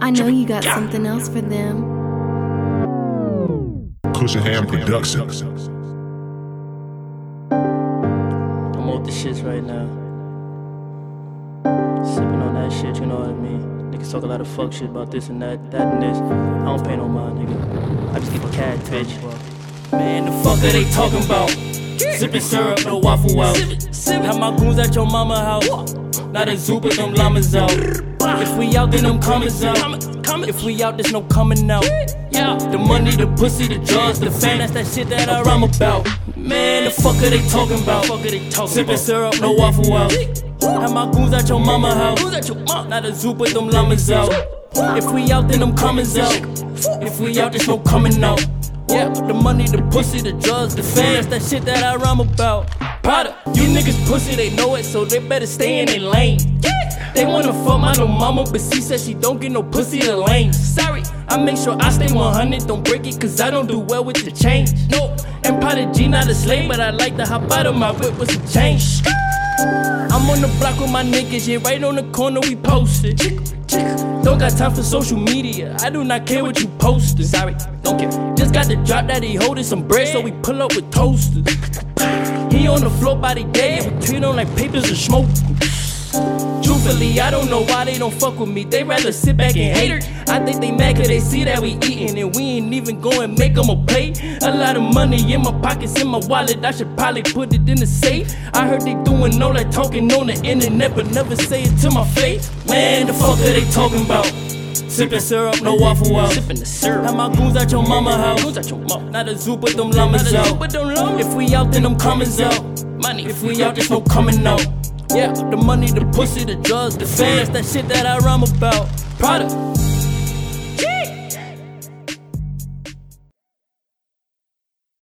I know you got something else for them. Cushion Hand Productions. I'm off the shits right now. Sipping on that shit, you know what I mean? Niggas talk a lot of fuck shit about this and that, that and this. I don't pay no mind, nigga. I just keep a cat, bitch. Man, the fuck are they talking about? Sipping syrup, no waffle out. Have my goons at your mama house. Not a zoo, but them llamas out. If we out, then I'm coming out. If we out, there's no coming out. Yeah, the money, the pussy, the drugs, the fame, that's that shit that I rhyme about. Man, the fuck are they talking about? Sipping syrup, no waffle out. Have my goons at your mama house. Not a zoo, but them llamas out. If we out, then I'm coming out. If we out, there's no coming out. Yeah, the money, the pussy, the drugs, the that's that shit that I rhyme about. Prada, you niggas pussy, they know it, so they better stay in their lane. They wanna fuck my little mama, but she said she don't get no pussy to lane. Sorry, I make sure I stay 100, don't break it, cause I don't do well with the change. No, and Prada G not a slave, but I like to hop out of my whip with some change. I'm on the block with my niggas, yeah, right on the corner we posted. Don't got time for social media, I do not care what you posted. Sorry, don't care. Just got the drop that he holding some bread, so we pull up with toasters. He on the floor by the day, and we treat him like papers and smoke. Truthfully, I don't know why they don't fuck with me. They rather sit back and hate her. I think they mad cause they see that we eatin' and we ain't even go and make them a plate. A lot of money in my pockets, in my wallet. I should probably put it in the safe. I heard they doing all that talking on the internet, but never say it to my face. Man, the fuck are they talking about? Sipping syrup, no waffle out. Sipping the syrup. Have my goons at your mama house. Goons at your mama. Not a zoo, but them llamas out. If we out, then them comings out. Money. If we out, there's no coming out. Yeah, the money, the pussy, the drugs, the fans, that shit that I rhyme about. Prada.